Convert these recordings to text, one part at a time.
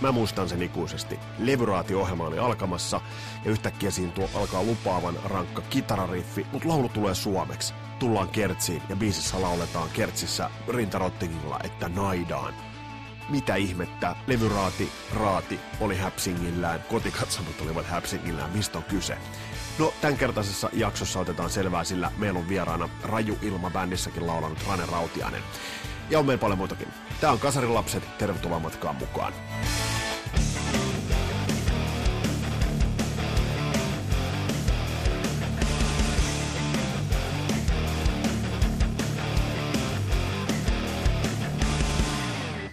Mä muistan sen ikuisesti. Levyraati-ohjelma oli alkamassa ja yhtäkkiä siinä tuo alkaa lupaavan rankka kitarariffi, mutta laulu tulee suomeksi. Tullaan kertsiin ja biisissä lauletaan kertsissä rintarottingilla, että naidaan. Mitä ihmettä, levyraati, raati oli häpsingillään, kotikatsomot olivat häpsingillään, mistä on kyse? No, tämänkertaisessa jaksossa otetaan selvää, sillä meillä on vieraana Raju Ilma bändissäkin laulanut Rane Rautiainen. Ja on meillä paljon muutakin. Tää on Kasarilapset, tervetuloa matkaan mukaan.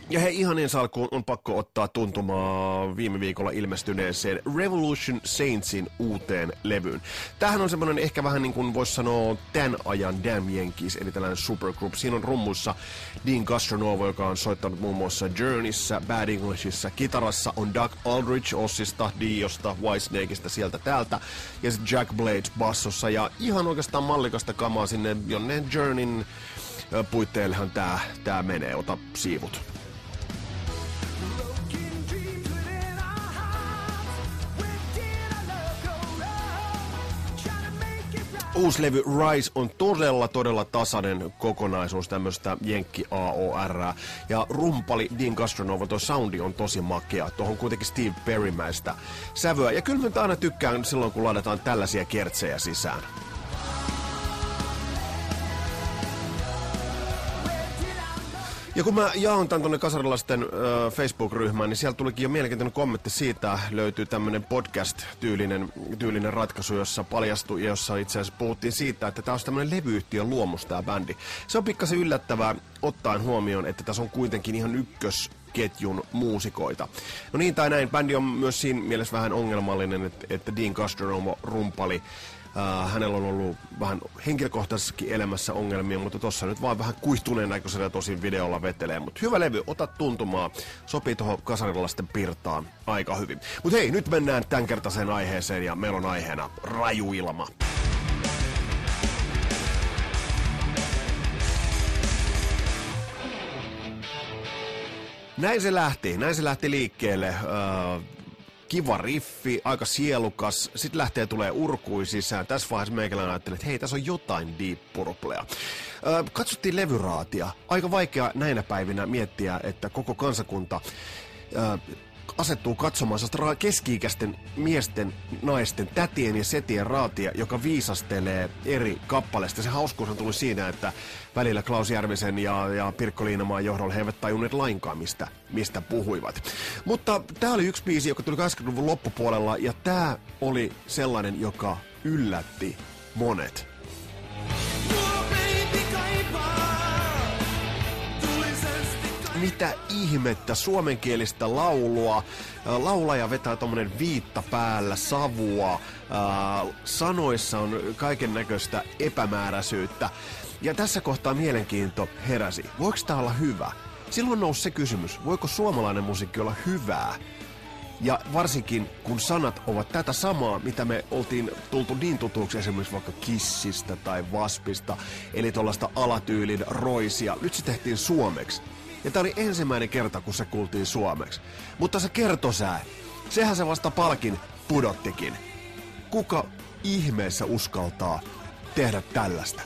Ja hei, ihan ensi alkuun on pakko ottaa tuntumaa viime viikolla ilmestyneeseen Revolution Saintsin uuteen levyyn. Tämähän on semmoinen ehkä vähän niin kuin voisi sanoa tämän ajan Damn Yankees, eli tällainen supergroup. Siinä on rummuissa Dean Castronovo, joka on soittanut muun muassa Journeyssä, Bad Englishissa. Kitarassa on Doug Aldrich Ossista, Diosta, Whitesnakeista, sieltä täältä. Ja sitten Jack Blades bassossa. Ja ihan oikeastaan mallikasta kamaa sinne, jonne Journeyn puitteillehan tää, tää menee. Ota siivut. Uusi levy Rise on todella, todella tasainen kokonaisuus tämmöistä Jenkki AOR. Ja rumpali Dean Castronova, tuo soundi on tosi makea. Tuohon kuitenkin Steve Perrymäistä sävyä. Ja kyllä mä aina tykkään silloin, kun laitetaan tällaisia kertsejä sisään. Ja kun mä jaon tämän tuonne kasarilaisten äh, Facebook-ryhmään, niin sieltä tulikin jo mielenkiintoinen kommentti siitä. Löytyy tämmöinen podcast-tyylinen tyylinen ratkaisu, jossa paljastui ja jossa itse asiassa puhuttiin siitä, että tämä on tämmöinen levyyhtiön luomus tämä bändi. Se on pikkasen yllättävää ottaen huomioon, että tässä on kuitenkin ihan ykkös ketjun muusikoita. No niin tai näin, bändi on myös siinä mielessä vähän ongelmallinen, että, että Dean Castronovo rumpali Uh, hänellä on ollut vähän henkilökohtaisessakin elämässä ongelmia, mutta tossa nyt vaan vähän kuihtuneen näköisellä tosin videolla vetelee. Mutta hyvä levy, ota tuntumaa. Sopii tuohon kasarilaisten pirtaan aika hyvin. Mutta hei, nyt mennään tämänkertaiseen aiheeseen ja meillä on aiheena rajuilma. Näin se lähti, näin se lähti liikkeelle. Uh, kiva riffi, aika sielukas. Sitten lähtee tulee urkui sisään. Tässä vaiheessa meikäläinen ajattelin, että hei, tässä on jotain Deep Purplea. Katsottiin levyraatia. Aika vaikea näinä päivinä miettiä, että koko kansakunta asettuu katsomaan sellaista keski-ikäisten miesten, naisten, tätien ja setien raatia, joka viisastelee eri kappaleista. Se hauskuus on tullut siinä, että välillä Klaus Järvisen ja, ja Pirkko Liinamaan johdolla he eivät tajunneet lainkaan, mistä, mistä puhuivat. Mutta tämä oli yksi biisi, joka tuli 80-luvun loppupuolella, ja tämä oli sellainen, joka yllätti monet. Mitä ihmettä suomenkielistä laulua. Laulaja vetää tuommoinen viitta päällä, savua. Sanoissa on kaiken näköistä epämääräisyyttä. Ja tässä kohtaa mielenkiinto heräsi. Voiko tämä olla hyvä? Silloin nousi se kysymys, voiko suomalainen musiikki olla hyvää? Ja varsinkin kun sanat ovat tätä samaa, mitä me oltiin tultu niin tutuksi esimerkiksi vaikka kissistä tai vaspista, eli tuollaista alatyylin roisia. Nyt se tehtiin suomeksi. Ja tämä oli ensimmäinen kerta, kun se kuultiin suomeksi. Mutta se kertosää, sehän se vasta palkin pudottikin. Kuka ihmeessä uskaltaa tehdä tällaista?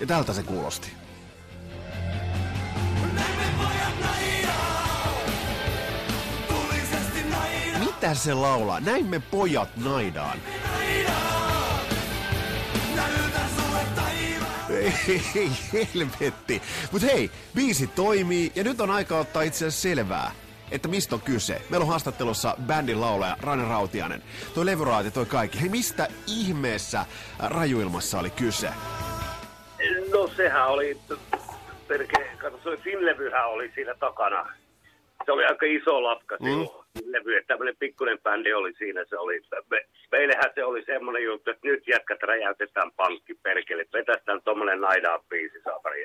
Ja tältä se kuulosti. Mitä se laulaa? Näin me pojat naidaan. Helvetti. Mut hei, biisi toimii ja nyt on aika ottaa itse asiassa selvää että mistä on kyse. Meillä on haastattelussa bändin laulaja Rane Rautianen. Toi levyraati, toi kaikki. Hei, mistä ihmeessä rajuilmassa oli kyse? No sehän oli, perke, kato, se Finlevyhän oli siinä takana. Se oli aika iso latka mm. silloin levy, että tämmöinen pikkuinen bändi oli siinä, se oli, me, meillähän se oli semmoinen juttu, että nyt jätkät räjäytetään pankki perkele, vetästään tuommoinen naidaan biisi saapari.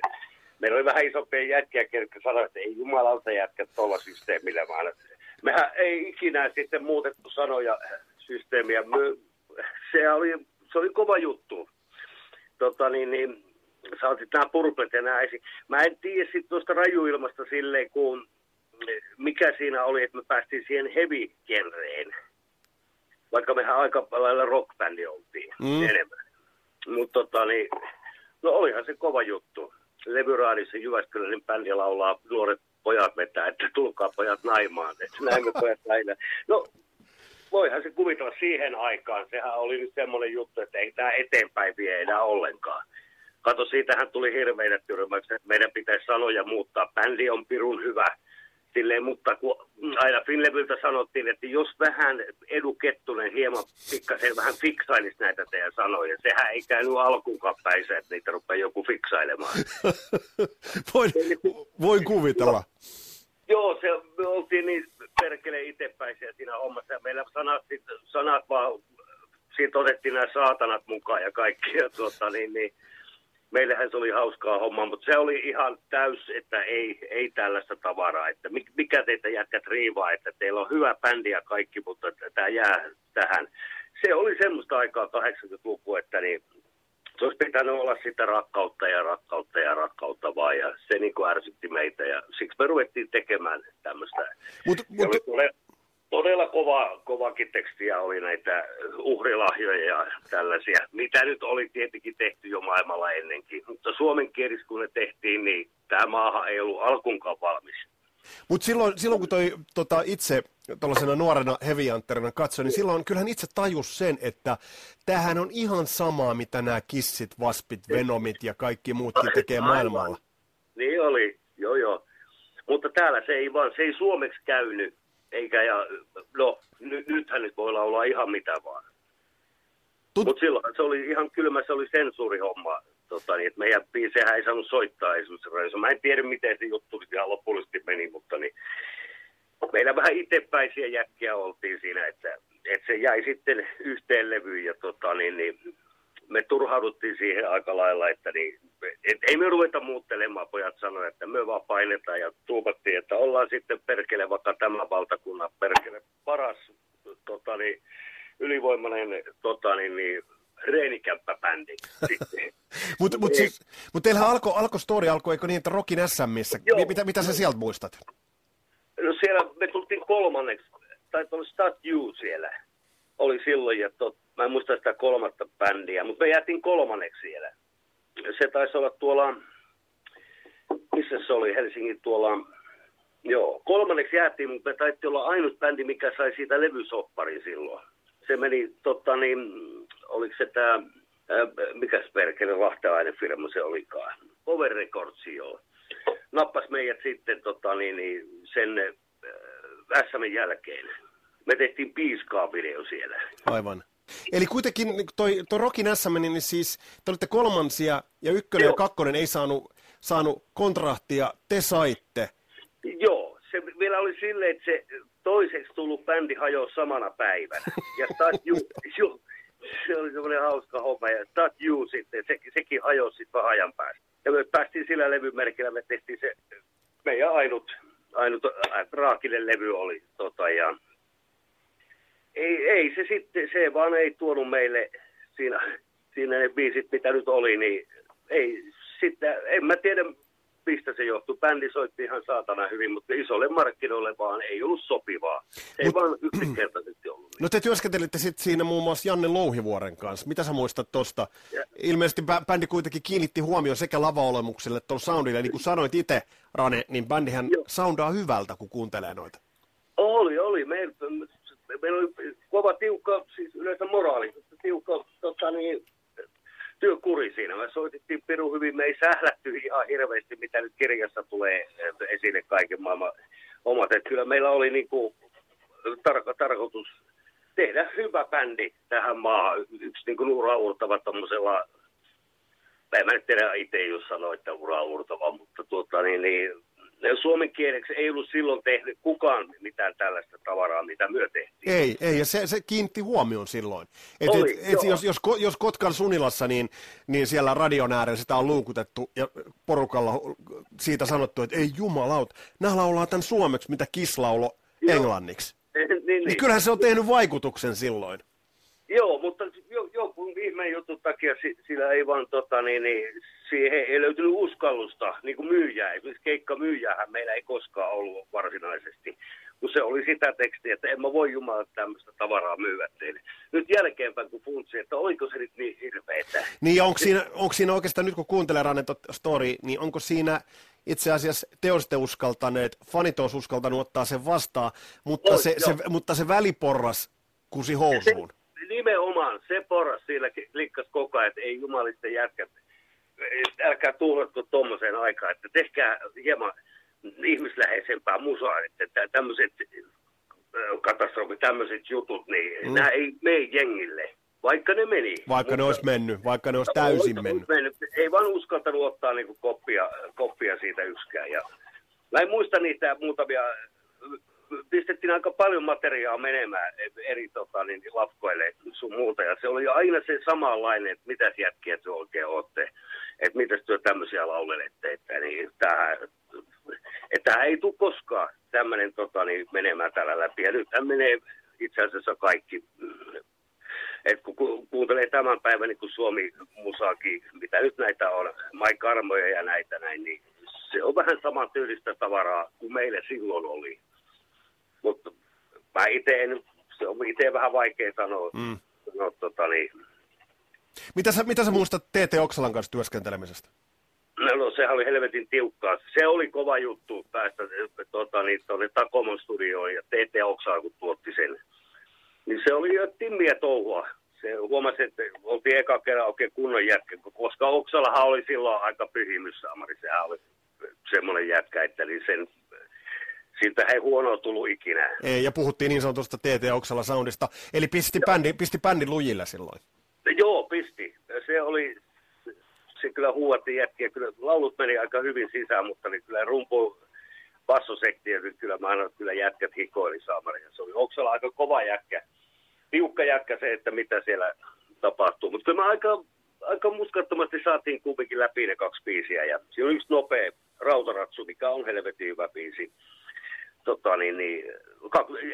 Meillä oli vähän isompia jätkiä, jotka sanoivat, että ei jumalauta jätkät tuolla systeemillä, vaan mehän ei ikinä sitten muutettu sanoja systeemiä. Me, se, oli, se oli kova juttu. Tota, niin, niin, sä otit nämä purplet ja nämä esiin. Mä en tiedä sitten tuosta rajuilmasta silleen, kun mikä siinä oli, että me päästiin siihen heavy-genreen. Vaikka mehän aika lailla rockbändi oltiin mm. enemmän. Mutta tota, niin, no olihan se kova juttu. Levyraadissa Jyväskyläinen bändi laulaa nuoret pojat vetää, että tulkaa pojat naimaan. Että näin me pojat näin. No voihan se kuvitella siihen aikaan. Sehän oli nyt semmoinen juttu, että ei tämä eteenpäin vie enää ollenkaan. Kato, siitähän tuli hirveitä tyrmäyksiä, että meidän pitäisi sanoja muuttaa. Bändi on pirun hyvä. Silleen, mutta kun aina Finlevyltä sanottiin, että jos vähän Edu Kettunen hieman pikkasen vähän fiksailisi näitä teidän sanoja, sehän ei käynyt alkuunkaan päinsä, että niitä rupeaa joku fiksailemaan. voin, voin kuvitella. Joo, se, me oltiin niin perkele itsepäisiä siinä hommassa ja meillä sanat, sanat vaan, siitä otettiin nämä saatanat mukaan ja kaikki. Ja tuota, niin, niin, meillähän se oli hauskaa hommaa, mutta se oli ihan täys, että ei, ei tällaista tavaraa. Että mikä teitä jätkät riivaa, että teillä on hyvä bändi ja kaikki, mutta tämä jää tähän. Se oli semmoista aikaa 80-luku, että niin, se olisi pitänyt olla sitä rakkautta ja rakkautta ja rakkautta vaan, ja se niin kuin ärsytti meitä, ja siksi me ruvettiin tekemään tämmöistä. Mut, mut... todella kova, kovakin tekstiä oli näitä uhrilahjoja ja tällaisia, mitä nyt oli tietenkin tehty jo maailmalla ennenkin. Mutta suomen kielissä kun ne tehtiin, niin tämä maahan ei ollut alkunkaan valmis. Mutta silloin, silloin kun toi tota, itse tuollaisena nuorena heviantterina katsoi, niin silloin kyllähän itse tajus sen, että tämähän on ihan samaa, mitä nämä kissit, vaspit, venomit ja kaikki muutkin tekee maailmalla. Niin oli, joo joo. Mutta täällä se ei vaan, se ei suomeksi käynyt eikä, ja, no, ny, nythän nyt voi olla ihan mitä vaan. Tut... Mutta silloin se oli ihan kylmä, se oli sensuurihomma. Tota, niin, että meidän biisejä ei saanut soittaa esimerkiksi Mä en tiedä, miten se juttu ihan lopullisesti meni, mutta niin, meillä vähän itsepäisiä jäkkiä oltiin siinä, että, että se jäi sitten yhteen levyyn ja tota, niin, niin, me turhauduttiin siihen aika lailla, että niin, et ei me ruveta muuttelemaan, pojat sanoivat, että me vaan painetaan ja tuupattiin, että ollaan sitten perkele vaikka tämän valtakunnan perkele paras tota, niin, ylivoimainen tota, niin, niin, reenikämppäbändi. Mutta mut siis, mut teillähän alkoi alko story, alkoi eikö niin, että Rockin SMissä, mitä, mitä sä sieltä muistat? No siellä me tultiin kolmanneksi, tai tuolla Stat U siellä oli silloin, ja tot, mä en muista sitä kolmatta bändiä, mutta me jäätiin kolmanneksi siellä se taisi olla tuolla, missä se oli, Helsingin tuolla, joo, kolmanneksi jäätiin, mutta me taisi olla ainut bändi, mikä sai siitä levysopparin silloin. Se meni, totta niin, oliko se tämä, mikä perkele lahtelainen firma se olikaan, Over Records, joo. Nappas meidät sitten tota, niin, niin, sen äh, SM jälkeen. Me tehtiin piiskaa video siellä. Aivan. Eli kuitenkin toi, toi Rockin SM niin siis te olitte kolmansia ja ykkönen Joo. ja kakkonen ei saanut, saanut kontrahtia, te saitte. Joo, se vielä oli silleen, että se toiseksi tullut bändi hajosi samana päivänä. Ja Stat you, you, se oli semmoinen hauska homma. Ja Stat You sitten, se, sekin hajosi sitten vähän ajan päästä. Ja me päästiin sillä levymerkillä, me tehtiin se meidän ainut, ainut äh, raakille levy oli. Tota, ja ei, ei se sitten, se vaan ei tuonut meille siinä, siinä ne biisit, mitä nyt oli, niin ei sitten, en mä tiedä mistä se johtuu. Bändi soitti ihan saatana hyvin, mutta isolle markkinoille vaan ei ollut sopivaa. Ei Mut, vaan yksinkertaisesti ollut. Niin. No te työskentelitte sitten siinä muun muassa Janne Louhivuoren kanssa. Mitä sä muistat tosta? Ilmeisesti bändi kuitenkin kiinnitti huomioon sekä lavaolemukselle tuolla soundille. Niin kuin sanoit itse, Rane, niin bändihän Joo. soundaa hyvältä, kun kuuntelee noita. Oli, oli. Me, meillä oli kova tiukka, siis yleensä moraalisesti tiukka tota niin, työkuri siinä. Me soitettiin Piru hyvin, me ei sählätty ihan hirveästi, mitä nyt kirjassa tulee esille kaiken maailman omat. Että kyllä meillä oli niin kuin tarko- tarkoitus tehdä hyvä bändi tähän maahan. Yksi niin kuin uraurtava tuommoisella, en mä nyt tiedä itse jos sanoa, että uraurtava, mutta tuota, niin, niin suomen kieleksi ei ollut silloin tehnyt kukaan mitään tällaista tavaraa, mitä myö tehtiin. Ei, ei, ja se, se kiinnitti huomioon silloin. Et, Oli, et, et, jos, jos, jos Kotkan Sunilassa, niin, niin siellä radion äärellä sitä on luukutettu ja porukalla siitä sanottu, että ei jumalauta, nämä laulaa tämän suomeksi, mitä kislaulo englanniksi. niin, niin, niin. niin kyllähän se on tehnyt vaikutuksen silloin. Joo, mutta ihmeen jutun takia sillä ei vaan tota, niin, niin, siihen ei löytynyt uskallusta, niin kuin myyjää. Esimerkiksi keikka myyjäähän meillä ei koskaan ollut varsinaisesti, kun se oli sitä tekstiä, että en mä voi jumala tämmöistä tavaraa myyä teille. Nyt jälkeenpäin kun funtsi, että oliko se nyt niin hirveetä. Niin onko siinä, onko siinä oikeastaan nyt kun kuuntelee Rannet story, niin onko siinä itse asiassa te uskaltaneet, fanit olisi uskaltanut ottaa sen vastaan, mutta, no, se, se, mutta se väliporras kusi housuun. Se, nimenomaan, se porras siinä klikkas koko ajan, että ei jumalista jätkät, älkää tuhlatko tuommoiseen aikaan, että tehkää hieman ihmisläheisempää musaa, että tämmöiset katastrofit, tämmöiset jutut, niin mm. nämä ei mene jengille. Vaikka ne meni. Vaikka ne olisi mennyt, vaikka ne olisi täysin mennyt. mennyt. Ei vaan uskaltanut ottaa niin koppia, koppia siitä yksikään. Ja mä en muista niitä muutamia, pistettiin aika paljon materiaa menemään eri tota, niin, lafkoille sun muuta. Ja se oli aina se samanlainen, että mitä jätkiä te oikein olette. Että mitä työ tämmöisiä laulelette. Että, niin, että ei tule koskaan tämmöinen tota, niin, menemään tällä läpi. Ja nyt menee itse asiassa kaikki et kun kuuntelee tämän päivän niin Suomi musaakin, mitä nyt näitä on, Mai Karmoja ja näitä näin, niin se on vähän saman tyylistä tavaraa kuin meille silloin oli. Mä itse en, se on itse vähän vaikea sanoa, mm. sanoa tota niin. Mitä sä, mitä sä muistat T.T. Oksalan kanssa työskentelemisestä? No, no sehän oli helvetin tiukkaa. Se oli kova juttu päästä tota, niin, tuonne Takomon studioon ja T.T. Oksala kun tuotti sen niin se oli jo timmiä touhua. Se huomasi, että oltiin eka kerran oikein kunnon jätkä, koska Oksalahan oli silloin aika pyhimyssaamari. Sehän oli semmoinen jätkä, että niin sen, siitä ei huonoa tullut ikinä. Ei, ja puhuttiin niin sanotusta TT Oksala soundista, eli pisti, bändi, pisti bändin lujille silloin. Joo, pisti. Se oli, se kyllä huuatti jätkiä. Kyllä laulut meni aika hyvin sisään, mutta niin kyllä rumpu bassosektiä, kyllä mä annan, kyllä jätkät hikoili saamaria. Se oli Oksala aika kova jätkä tiukka jätkä se, että mitä siellä tapahtuu. Mutta me aika, aika muskattomasti saatiin kumminkin läpi ne kaksi biisiä. Ja siinä on yksi nopea rautaratsu, mikä on helvetin hyvä biisi. Tota, niin, niin,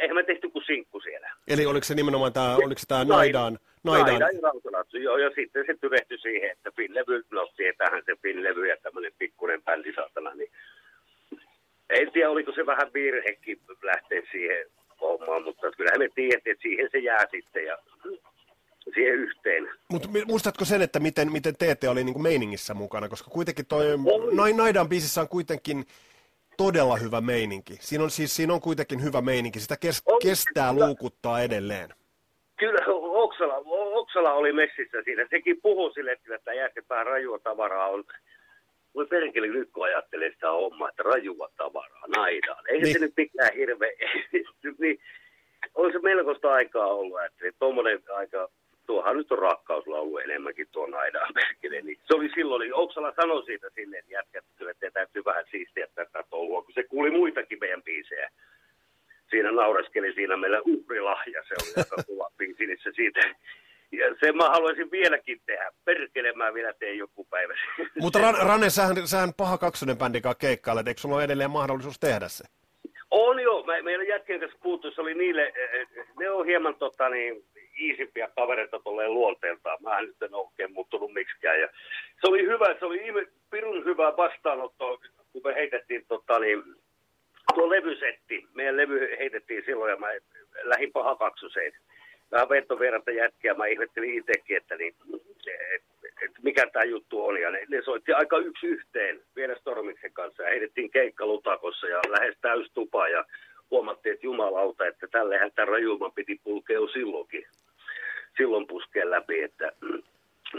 eihän me tehty kuin sinkku siellä. Eli oliko se nimenomaan tämä, oliko se tämä Naidaan? Naidaan, Naidaan rautaratsu, joo, ja sitten se tyrehtyi siihen, että Finlevy, no tietäähän se Finlevy ja tämmöinen pikkuinen bändi saatana, niin en tiedä, oliko se vähän virhekin lähteä siihen hommaan, mutta kyllähän me tiedettiin, että siihen se jää sitten ja siihen yhteen. Mutta muistatko sen, että miten, miten TT oli niin kuin meiningissä mukana, koska kuitenkin toi Naidan biisissä on kuitenkin todella hyvä meininki. Siinä on, siis, siinä on kuitenkin hyvä meininki, sitä kes, on, kestää kyllä. luukuttaa edelleen. Kyllä, Oksala, Oksala oli messissä siinä. Sekin puhui sille, että tämä jääkepää rajua tavaraa on voi perkele nyt kun ajattelee sitä hommaa, että rajua tavaraa naidaan. Eihän niin. se nyt mikään hirveä, niin, on se melkoista aikaa ollut, että tuommoinen aika, tuohan nyt on rakkauslaulu enemmänkin tuo naidaan perkele. Niin se oli silloin, niin Oksala sanoi siitä silleen, että jätkät, että täytyy vähän siistiä tätä touhua, kun se kuuli muitakin meidän biisejä. Siinä naureskeli siinä meillä uhrilahja, se oli aika kova biisi, niin se siitä ja sen mä haluaisin vieläkin tehdä. Perkele mä vielä teen joku päivä. Mutta Ran, Rane, sähän, sähän paha kaksonen bändin kanssa keikkailet. Eikö sulla ole edelleen mahdollisuus tehdä se? On joo. Mä, meidän jätkien kanssa puhuttu, se oli niille, eh, eh, ne on hieman tota, niin, iisimpiä kavereita tolleen luonteeltaan. Mä nyt en oikein muuttunut miksikään. Ja se oli hyvä, se oli ihme, pirun hyvä vastaanotto, kun me heitettiin tota, niin, tuo levysetti. Meidän levy heitettiin silloin ja mä lähdin paha kaksoseen vähän ventoverrata jätkiä. Mä ihmettelin itsekin, että niin, et, et, mikä tämä juttu on. Ja ne, ne soitti aika yksi yhteen vielä Stormiksen kanssa ja heitettiin keikka Lutakossa ja lähes täys tupa ja huomattiin, että jumalauta, että tällehän tämä rajuman piti pulkea silloinkin. Silloin puskeen läpi, että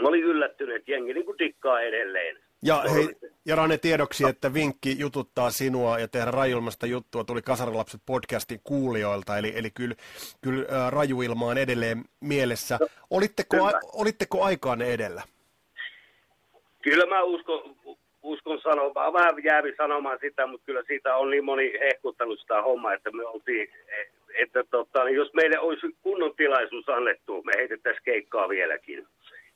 mä olin yllättynyt, että jengi niin kuin dikkaa edelleen. Ja, hei, ja Rane tiedoksi, että vinkki jututtaa sinua ja tehdä rajuilmasta juttua tuli Kasarilapset podcastin kuulijoilta, eli, eli kyllä, kyllä äh, rajuilma on edelleen mielessä. Olitteko, a, olitteko aikaan edellä? Kyllä mä uskon, uskon sanomaan, vähän jäävi sanomaan sitä, mutta kyllä siitä on niin moni hehkuttanut sitä hommaa, että me oltiin, että tota, jos meille olisi kunnon tilaisuus annettu, me heitettäisiin keikkaa vieläkin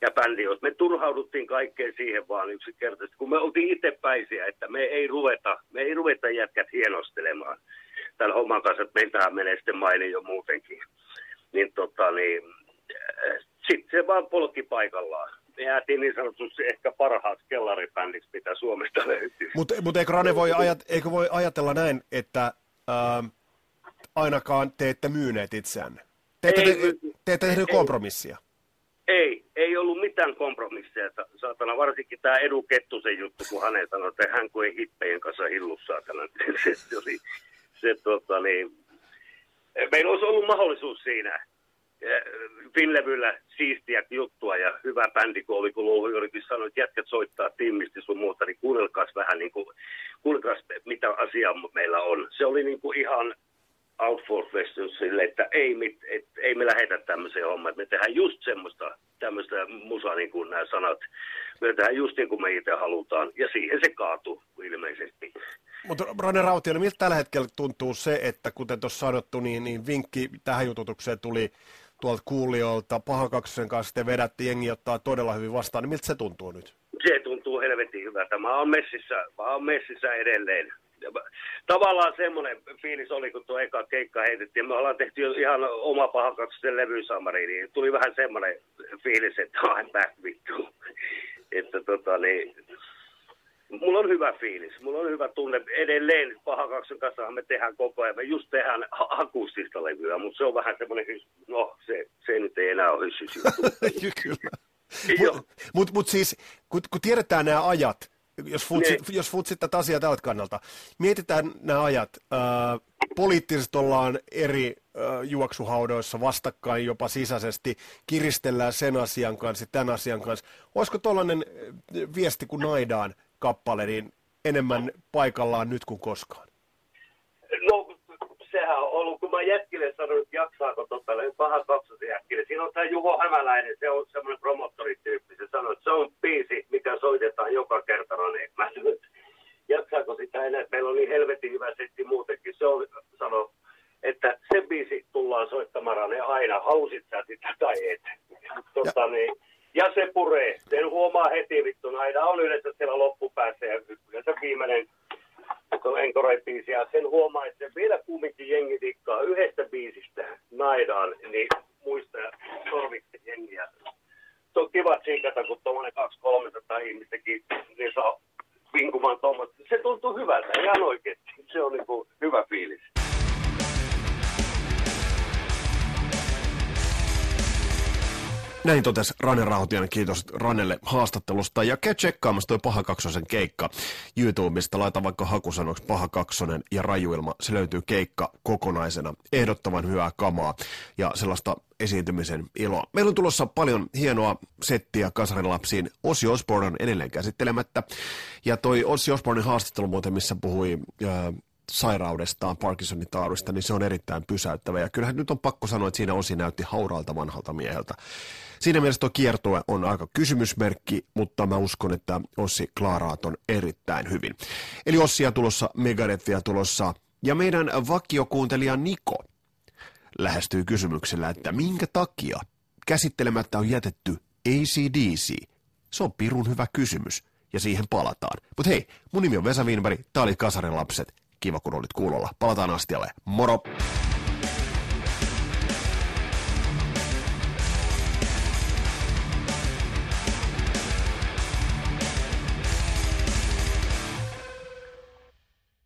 ja bändi, me turhauduttiin kaikkeen siihen vaan yksinkertaisesti, kun me oltiin itsepäisiä, että me ei ruveta, me ei ruveta jätkät hienostelemaan tämän homman kanssa, että meiltähän menee sitten maine jo muutenkin. Niin tota niin, sitten se vaan polki paikallaan. Me jäätiin niin sanotusti ehkä parhaaksi kellaribändiksi, mitä Suomesta löytyy. Mutta mut eikö Rane voi, ajat, eikö voi ajatella näin, että ää, ainakaan te ette myyneet itseänne? Te ette, ei, te, te ette tehneet kompromissia? Ei, ei ollut mitään kompromisseja, saatana, varsinkin tämä Edu Kettusen juttu, kun hänen sanoi, että hän kun ei hippejen kanssa hillu, saatana, se, oli, se, tota, niin, meillä olisi ollut mahdollisuus siinä, Finlevyllä siistiä juttua ja hyvä bändi, kun oli, kun Louhiorikin sanoi, että jätkät soittaa tiimisti sun muuta, niin kuunnelkaas vähän, niin kuin, kuunnelkaas mitä asiaa meillä on. Se oli niin kuin ihan out for questions sille, että ei, mit, et, ei me lähetä tämmöiseen hommaan, me tehdään just semmoista tämmöistä musaa, niin kuin nämä sanat. Me tehdään just niin kuin me itse halutaan, ja siihen se kaatuu ilmeisesti. Mutta Rane Rautio, miltä tällä hetkellä tuntuu se, että kuten tuossa sanottu, niin, niin vinkki tähän jututukseen tuli tuolta kuulijoilta. Pahan kaksosen kanssa te vedätte, jengi ottaa todella hyvin vastaan. Niin miltä se tuntuu nyt? Se tuntuu helvetin hyvältä. Mä oon messissä, mä oon messissä edelleen. Tavallaan semmoinen fiilis oli, kun tuo eka keikka heitettiin. Me ollaan tehty ihan oma pahan kaksosen levysamari, niin tuli vähän semmoinen fiilis, että I'm back vittu. että tota niin, mulla on hyvä fiilis, mulla on hyvä tunne. Edelleen paha kakson kanssa me tehdään koko ajan. Me just tehdään akustista levyä, mutta se on vähän semmoinen, no se, se nyt ei enää ole hyssys Kyllä. Mutta mut, mut siis, kun, kun tiedetään nämä ajat, jos futsit, niin. jos futsit tätä asiaa tältä kannalta, mietitään nämä ajat. Poliittisesti ollaan eri juoksuhaudoissa vastakkain jopa sisäisesti, kiristellään sen asian kanssa tämän asian kanssa. Olisiko tuollainen viesti kuin naidaan kappale niin enemmän paikallaan nyt kuin koskaan? Ollut, kun mä jätkille sanoin, että jaksaako tota, paha kaksosen jätkille. Siinä on tämä Juho Hämäläinen, se on semmoinen promottorityyppi, se sanoi, että se on biisi, mikä soitetaan joka kerta. No niin, mä sanoin, että jaksaako sitä enää, meillä niin helvetin hyvä setti muutenkin. Se on, sano, että se biisi tullaan soittamaan ne aina, hausit sä sitä tai et. Tota, niin, ja se puree. Sen huomaa heti vittu. Aina on yleensä siellä loppupäässä ja yleensä viimeinen encore-biisi. Ja sen huomaa, että vielä kumminkin jengi tikkaa yhdestä biisistä naidaan, niin muista sormiksi jengiä. Se on kiva tsiikata, kun tuommoinen 200-300 ihmistäkin niin saa vinkumaan tuommoista. Se tuntuu hyvältä, ihan oikeasti. Se on niin kuin hyvä fiilis. Näin totesi Rane Rahotiainen, kiitos Ranelle haastattelusta. Ja käy tsekkaamassa toi Paha Kaksosen keikka YouTubesta. Laita vaikka hakusanoiksi Paha Kaksonen ja Rajuilma. Se löytyy keikka kokonaisena. Ehdottoman hyvää kamaa ja sellaista esiintymisen iloa. Meillä on tulossa paljon hienoa settiä kasarilapsiin. Ossi Osborne on edelleen käsittelemättä. Ja toi Ossi Osbornin haastattelu muuten, missä puhui... Ää, sairaudestaan, Parkinsonin taudista, niin se on erittäin pysäyttävä. Ja kyllähän nyt on pakko sanoa, että siinä Osi näytti hauralta vanhalta mieheltä. Siinä mielessä tuo kiertue on aika kysymysmerkki, mutta mä uskon, että Ossi klaaraat on erittäin hyvin. Eli Ossia tulossa, Megadethia tulossa, ja meidän vakiokuuntelija Niko lähestyy kysymyksellä, että minkä takia käsittelemättä on jätetty ACDC? Se on pirun hyvä kysymys, ja siihen palataan. Mutta hei, mun nimi on Vesa Wienberg, tää oli Kasarin lapset. Kiva kun olit kuulolla. Palataan astialle. Moro!